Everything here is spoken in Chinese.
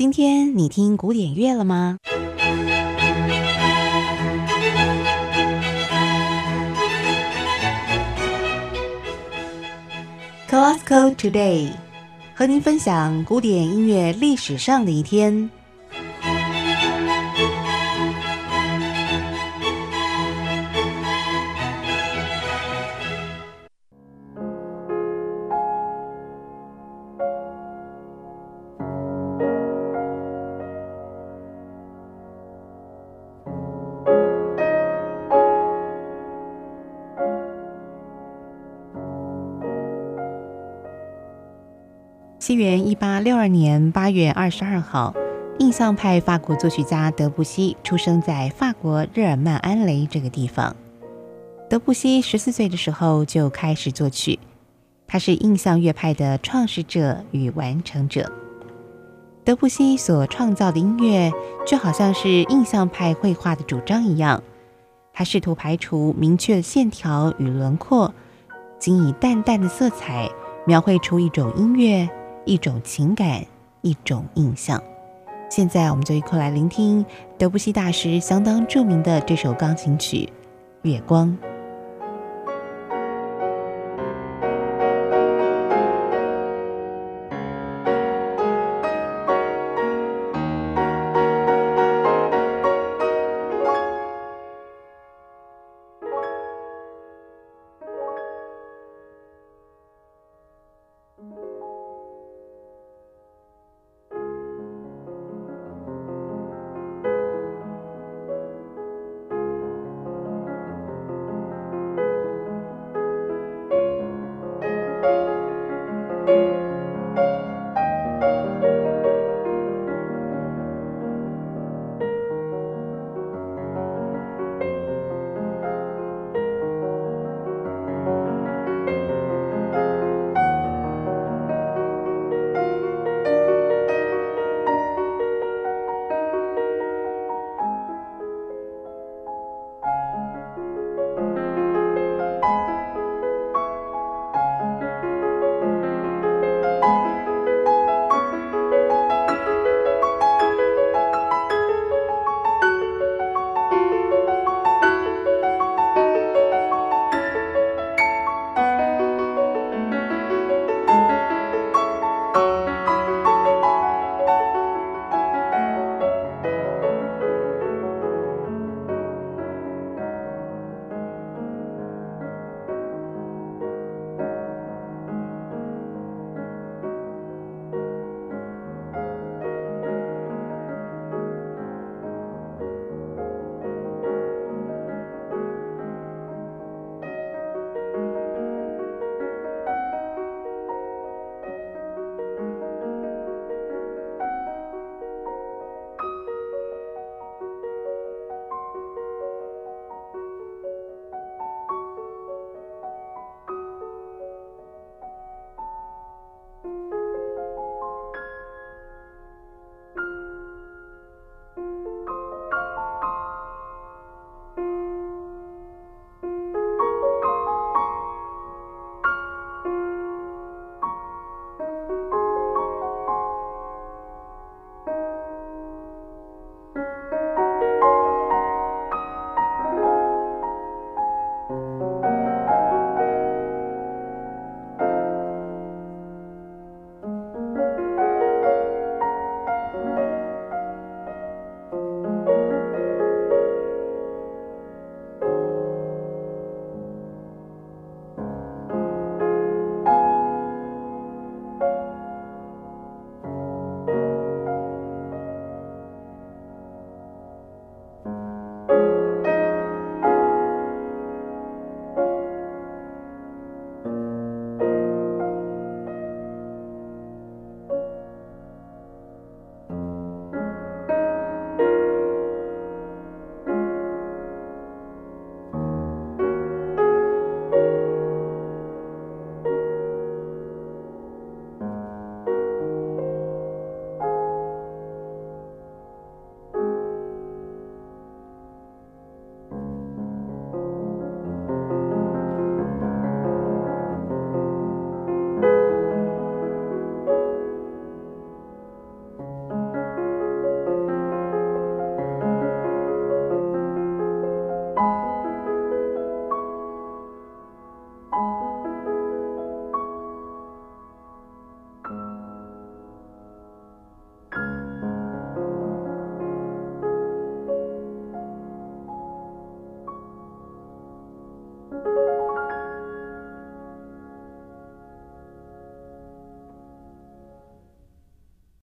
今天你听古典乐了吗？Classical Today，和您分享古典音乐历史上的一天。西元一八六二年八月二十二号，印象派法国作曲家德布西出生在法国日耳曼安雷这个地方。德布西十四岁的时候就开始作曲，他是印象乐派的创始者与完成者。德布西所创造的音乐就好像是印象派绘画的主张一样，他试图排除明确的线条与轮廓，仅以淡淡的色彩描绘出一种音乐。一种情感，一种印象。现在，我们就一块来聆听德布西大师相当著名的这首钢琴曲《月光》。